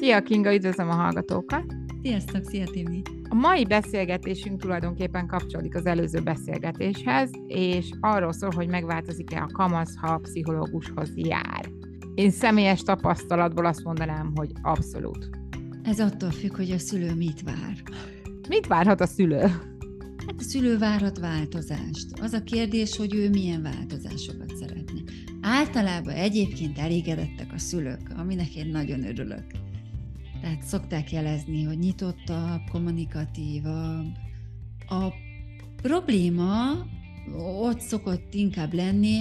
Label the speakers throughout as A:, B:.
A: Szia Kinga, üdvözlöm a hallgatókat!
B: Sziasztok, szia Timi!
A: A mai beszélgetésünk tulajdonképpen kapcsolódik az előző beszélgetéshez, és arról szól, hogy megváltozik-e a kamasz, ha a pszichológushoz jár. Én személyes tapasztalatból azt mondanám, hogy abszolút.
B: Ez attól függ, hogy a szülő mit vár.
A: Mit várhat a szülő?
B: Hát a szülő várhat változást. Az a kérdés, hogy ő milyen változásokat szeretne. Általában egyébként elégedettek a szülők, aminek én nagyon örülök. Tehát szokták jelezni, hogy nyitottabb, kommunikatívabb. A probléma ott szokott inkább lenni,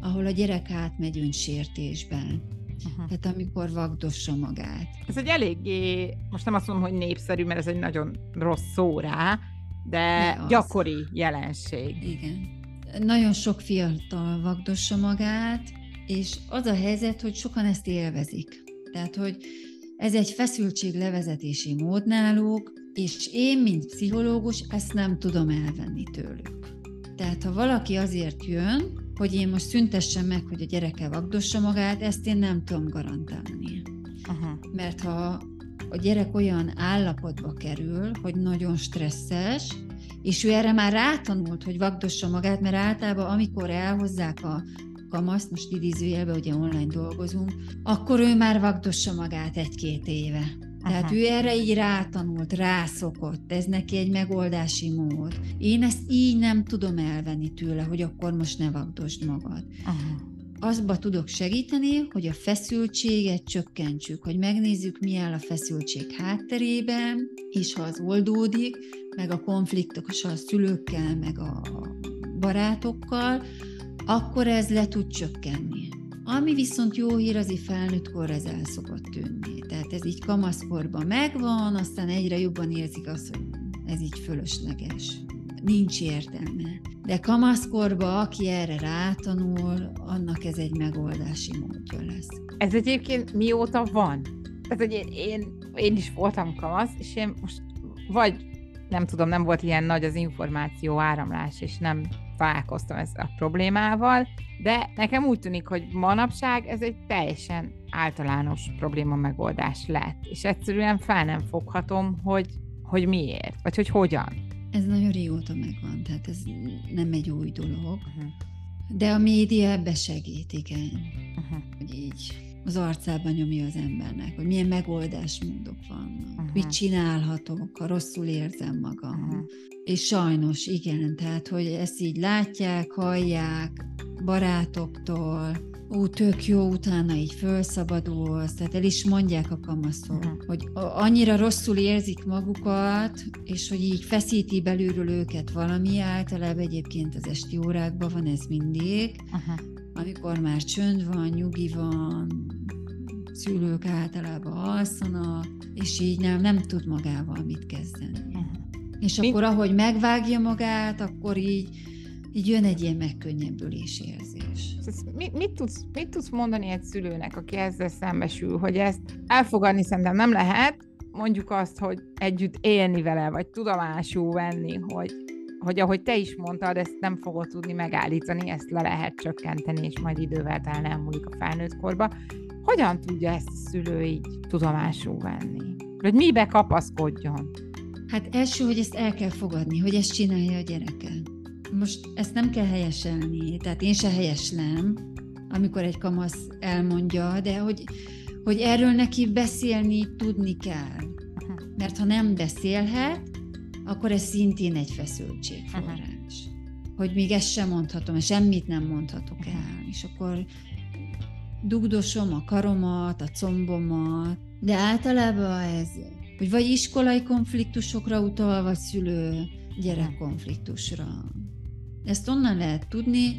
B: ahol a gyerek átmegy önsértésben. Uh-huh. Tehát amikor vagdossa magát.
A: Ez egy eléggé, most nem azt mondom, hogy népszerű, mert ez egy nagyon rossz szó rá, de, de gyakori jelenség.
B: Igen. Nagyon sok fiatal vagdossa magát, és az a helyzet, hogy sokan ezt élvezik. Tehát, hogy ez egy feszültséglevezetési mód náluk, és én, mint pszichológus, ezt nem tudom elvenni tőlük. Tehát, ha valaki azért jön, hogy én most szüntessem meg, hogy a gyereke vagdossa magát, ezt én nem tudom garantálni. Aha. Mert ha a gyerek olyan állapotba kerül, hogy nagyon stresszes, és ő erre már rátanult, hogy vagdossa magát, mert általában amikor elhozzák a kamaszt, most idézőjelben ugye online dolgozunk, akkor ő már vagdossa magát egy-két éve. Tehát Aha. ő erre így rátanult, rászokott, ez neki egy megoldási mód. Én ezt így nem tudom elvenni tőle, hogy akkor most ne vagdosd magad. Aha. Azba tudok segíteni, hogy a feszültséget csökkentsük, hogy megnézzük, mi áll a feszültség hátterében, és ha az oldódik, meg a konfliktus a szülőkkel, meg a barátokkal, akkor ez le tud csökkenni. Ami viszont jó hír, az így felnőtt kor ez el szokott tűnni. Tehát ez így kamaszkorban megvan, aztán egyre jobban érzik azt, hogy ez így fölösleges. Nincs értelme. De kamaszkorban, aki erre rátanul, annak ez egy megoldási módja lesz.
A: Ez egyébként mióta van? Tehát, hogy én, én, én is voltam kamasz, és én most vagy nem tudom, nem volt ilyen nagy az információ áramlás, és nem találkoztam ezzel a problémával, de nekem úgy tűnik, hogy manapság ez egy teljesen általános probléma megoldás lett, és egyszerűen fel nem foghatom, hogy, hogy miért, vagy hogy hogyan.
B: Ez nagyon régóta megvan, tehát ez nem egy új dolog, uh-huh. de a média ebbe segít, igen, uh-huh. hogy így az arcában nyomja az embernek, hogy milyen megoldásmódok vannak, uh-huh. mit csinálhatok, ha rosszul érzem magam. Uh-huh. És sajnos igen, tehát hogy ezt így látják, hallják barátoktól, ú, tök jó, utána így felszabadulsz, tehát el is mondják a kamaszok, uh-huh. hogy annyira rosszul érzik magukat, és hogy így feszíti belülről őket valami, általában egyébként az esti órákban van ez mindig, uh-huh amikor már csönd van, nyugi van, szülők általában alszanak, és így nem, nem tud magával mit kezdeni. Uh-huh. És akkor, ahogy megvágja magát, akkor így, így jön egy ilyen megkönnyebbülés érzés.
A: Mit, mit, tudsz, mit tudsz mondani egy szülőnek, aki ezzel szembesül, hogy ezt elfogadni szerintem nem lehet, mondjuk azt, hogy együtt élni vele, vagy tudomásul venni, hogy hogy ahogy te is mondtad, ezt nem fogod tudni megállítani, ezt le lehet csökkenteni, és majd idővel talán elmúlik a felnőtt korba. Hogyan tudja ezt a szülő így tudomásul venni? Hogy mibe kapaszkodjon?
B: Hát első, hogy ezt el kell fogadni, hogy ezt csinálja a gyereke. Most ezt nem kell helyeselni, tehát én se helyeslem, amikor egy kamasz elmondja, de hogy, hogy erről neki beszélni tudni kell. Mert ha nem beszélhet, akkor ez szintén egy feszültségforrás. Uh-huh. Hogy még ezt sem mondhatom, semmit nem mondhatok uh-huh. el. És akkor dugdosom a karomat, a combomat, de általában ez, hogy vagy iskolai konfliktusokra utal, vagy szülő gyerek konfliktusra. Ezt onnan lehet tudni,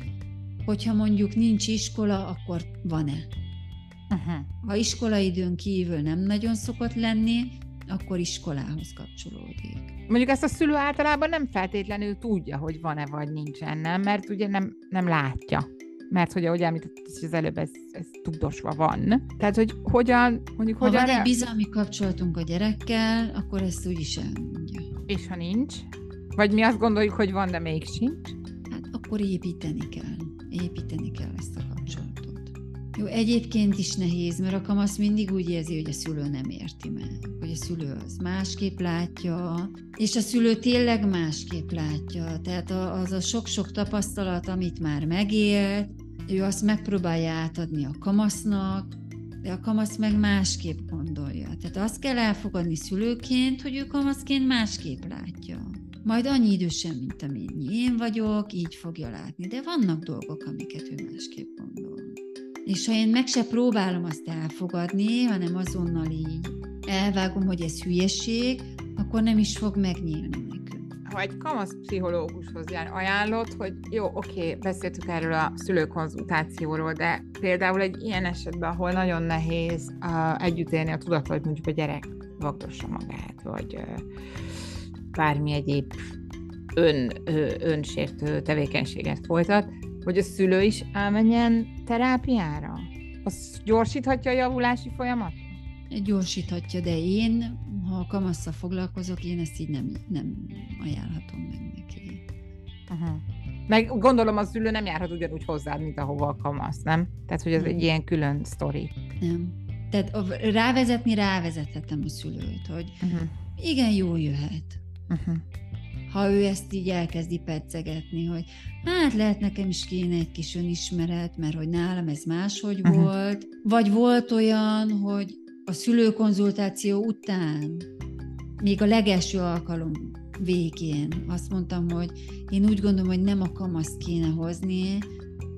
B: hogyha mondjuk nincs iskola, akkor van-e. Uh-huh. Ha iskolaidőn kívül nem nagyon szokott lenni, akkor iskolához kapcsolódik.
A: Mondjuk ezt a szülő általában nem feltétlenül tudja, hogy van-e vagy nincsen, nem? Mert ugye nem, nem látja. Mert hogy ahogy említett, az előbb ez, ez tudosva van. Tehát, hogy hogyan, mondjuk
B: ha
A: hogyan...
B: van egy bizalmi kapcsolatunk a gyerekkel, akkor ezt úgy is elmondja.
A: És ha nincs? Vagy mi azt gondoljuk, hogy van, de még sincs?
B: Hát akkor építeni kell. Építeni kell ezt a kapcsolatot. Jó, egyébként is nehéz, mert a kamasz mindig úgy érzi, hogy a szülő nem érti meg, hogy a szülő az másképp látja, és a szülő tényleg másképp látja. Tehát az a sok-sok tapasztalat, amit már megélt, ő azt megpróbálja átadni a kamasznak, de a kamasz meg másképp gondolja. Tehát azt kell elfogadni szülőként, hogy ő kamaszként másképp látja. Majd annyi idősen, mint amennyi én vagyok, így fogja látni. De vannak dolgok, amiket ő másképp gondol. És ha én meg se próbálom azt elfogadni, hanem azonnal így elvágom, hogy ez hülyeség, akkor nem is fog megnyílni
A: ha egy kamasz pszichológushoz jár, ajánlott, hogy jó, oké, beszéltük erről a szülőkonzultációról, de például egy ilyen esetben, ahol nagyon nehéz uh, együtt élni a tudat, hogy mondjuk a gyerek vagdossa magát, vagy uh, bármi egyéb ön, ö, önsértő tevékenységet folytat, hogy a szülő is elmenjen terápiára? Az gyorsíthatja a javulási folyamat?
B: Gyorsíthatja, de én ha a kamasszal foglalkozok, én ezt így nem, nem ajánlhatom meg neki.
A: Aha. Meg gondolom, az szülő nem járhat ugyanúgy hozzád, mint ahova a kamasz, nem? Tehát, hogy ez nem. egy ilyen külön sztori.
B: Nem. Tehát rávezetni rávezethetem a szülőt, hogy uh-huh. igen, jó jöhet. Uh-huh. Ha ő ezt így elkezdi percegetni, hogy hát lehet nekem is kéne egy kis önismeret, mert hogy nálam ez máshogy uh-huh. volt. Vagy volt olyan, hogy a szülőkonzultáció után, még a legelső alkalom végén azt mondtam, hogy én úgy gondolom, hogy nem a kamaszt kéne hozni,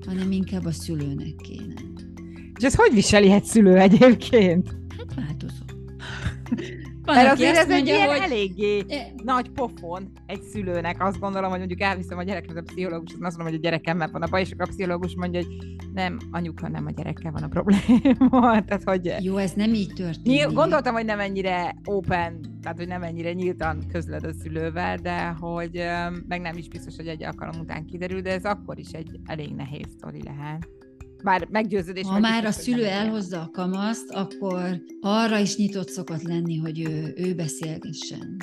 B: hanem inkább a szülőnek kéne.
A: És ez hogy viseli egy szülő egyébként?
B: Hát változó.
A: Van, Mert azért ez mondja, egy ilyen hogy... eléggé nagy pofon egy szülőnek. Azt gondolom, hogy mondjuk elviszem a gyerekhez a pszichológus, azt mondom, hogy a gyerekemmel van a baj, és a pszichológus mondja, hogy nem, anyuka, nem a gyerekkel van a probléma. tehát, hogy...
B: Jó, ez nem így történik.
A: Gondoltam, hogy nem ennyire open, tehát, hogy nem ennyire nyíltan közled a szülővel, de hogy meg nem is biztos, hogy egy alkalom után kiderül, de ez akkor is egy elég nehéz sztori lehet bár meggyőződés.
B: Ha már a szülő elhozza a kamaszt, akkor arra is nyitott szokott lenni, hogy ő, ő beszélgessen.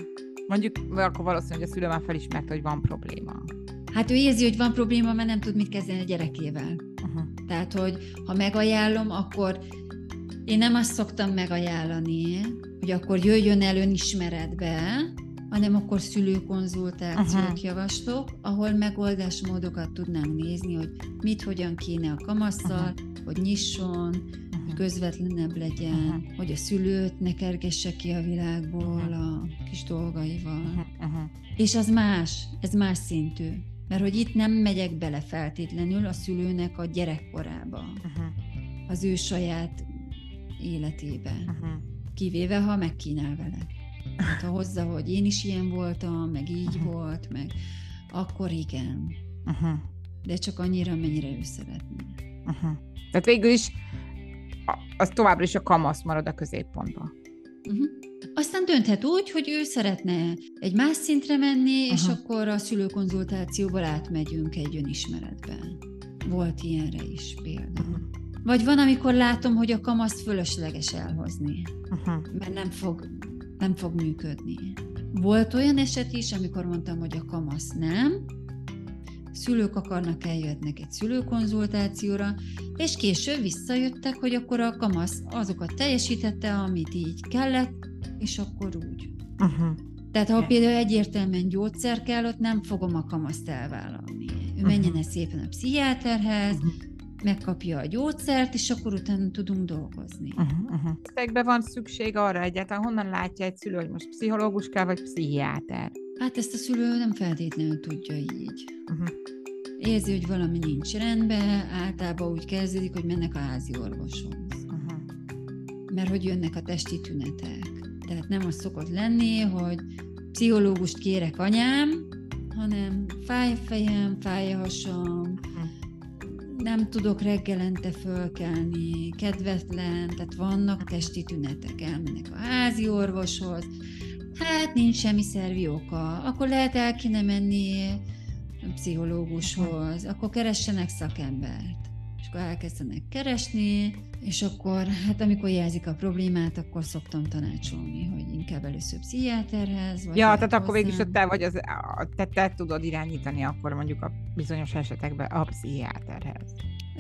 A: Mondjuk, akkor valószínű, hogy a szülő már felismerte, hogy van probléma.
B: Hát ő érzi, hogy van probléma, mert nem tud mit kezdeni a gyerekével. Uh-huh. Tehát, hogy ha megajánlom, akkor én nem azt szoktam megajánlani, hogy akkor jöjjön el önismeretbe, hanem akkor szülőkonzultációt uh-huh. javaslok, ahol megoldásmódokat tudnánk nézni, hogy mit, hogyan kéne a kamasszal, uh-huh. hogy nyisson, uh-huh. hogy közvetlenebb legyen, uh-huh. hogy a szülőt ne kergesse ki a világból uh-huh. a kis dolgaival. Uh-huh. Uh-huh. És az más, ez más szintű. Mert hogy itt nem megyek bele feltétlenül a szülőnek a gyerekkorába, uh-huh. az ő saját életébe. Uh-huh. Kivéve, ha megkínál vele. Hát, ha hozza, hogy én is ilyen voltam, meg így uh-huh. volt, meg akkor igen. Uh-huh. De csak annyira, mennyire ő szeretné.
A: Uh-huh. Tehát végül is az továbbra is a kamasz marad a középpontban.
B: Uh-huh. Aztán dönthet úgy, hogy ő szeretne egy más szintre menni, uh-huh. és akkor a szülőkonzultációval átmegyünk egy önismeretbe. Volt ilyenre is példa. Uh-huh. Vagy van, amikor látom, hogy a kamaszt fölösleges elhozni, uh-huh. mert nem fog nem fog működni. Volt olyan eset is, amikor mondtam, hogy a kamasz nem, szülők akarnak eljönnek egy szülőkonzultációra, és később visszajöttek, hogy akkor a kamasz azokat teljesítette, amit így kellett, és akkor úgy. Uh-huh. Tehát ha például egyértelműen gyógyszer kell, ott nem fogom a kamaszt elvállalni. Ő menjen uh-huh. szépen a pszichiáterhez, uh-huh megkapja a gyógyszert, és akkor utána tudunk dolgozni. Uh-huh,
A: uh-huh. van szükség arra egyáltalán, honnan látja egy szülő, hogy most pszichológus kell, vagy pszichiáter?
B: Hát ezt a szülő nem feltétlenül tudja így. Uh-huh. Érzi, hogy valami nincs rendben, általában úgy kezdődik, hogy mennek a házi orvoshoz. Uh-huh. Mert hogy jönnek a testi tünetek. Tehát nem az szokott lenni, hogy pszichológust kérek anyám, hanem fáj a fejem, fáj a hasam, nem tudok reggelente fölkelni, kedvetlen, tehát vannak testi tünetek, elmennek a házi orvoshoz, hát nincs semmi szervi oka, akkor lehet el kéne menni pszichológushoz, akkor keressenek szakembert. És akkor elkezdenek keresni, és akkor, hát amikor jelzik a problémát, akkor szoktam tanácsolni, hogy inkább először pszichiáterhez.
A: Vagy ja, tehát akkor végig te vagy, az, te, te tudod irányítani akkor mondjuk a bizonyos esetekben a pszichiáterhez.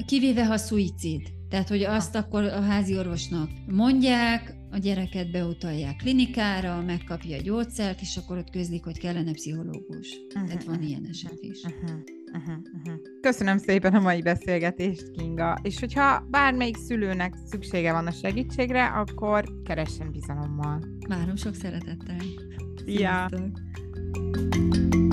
B: Kivéve, ha szuicid. Tehát, hogy azt akkor a házi orvosnak mondják, a gyereket beutalják klinikára, megkapja a gyógyszert, és akkor ott közlik, hogy kellene pszichológus. Uh-huh. Tehát van ilyen eset is. Uh-huh.
A: Uh-huh, uh-huh. Köszönöm szépen a mai beszélgetést, Kinga. És hogyha bármelyik szülőnek szüksége van a segítségre, akkor keressen bizalommal.
B: Várom sok szeretettel.
A: Szia! Sziasztok.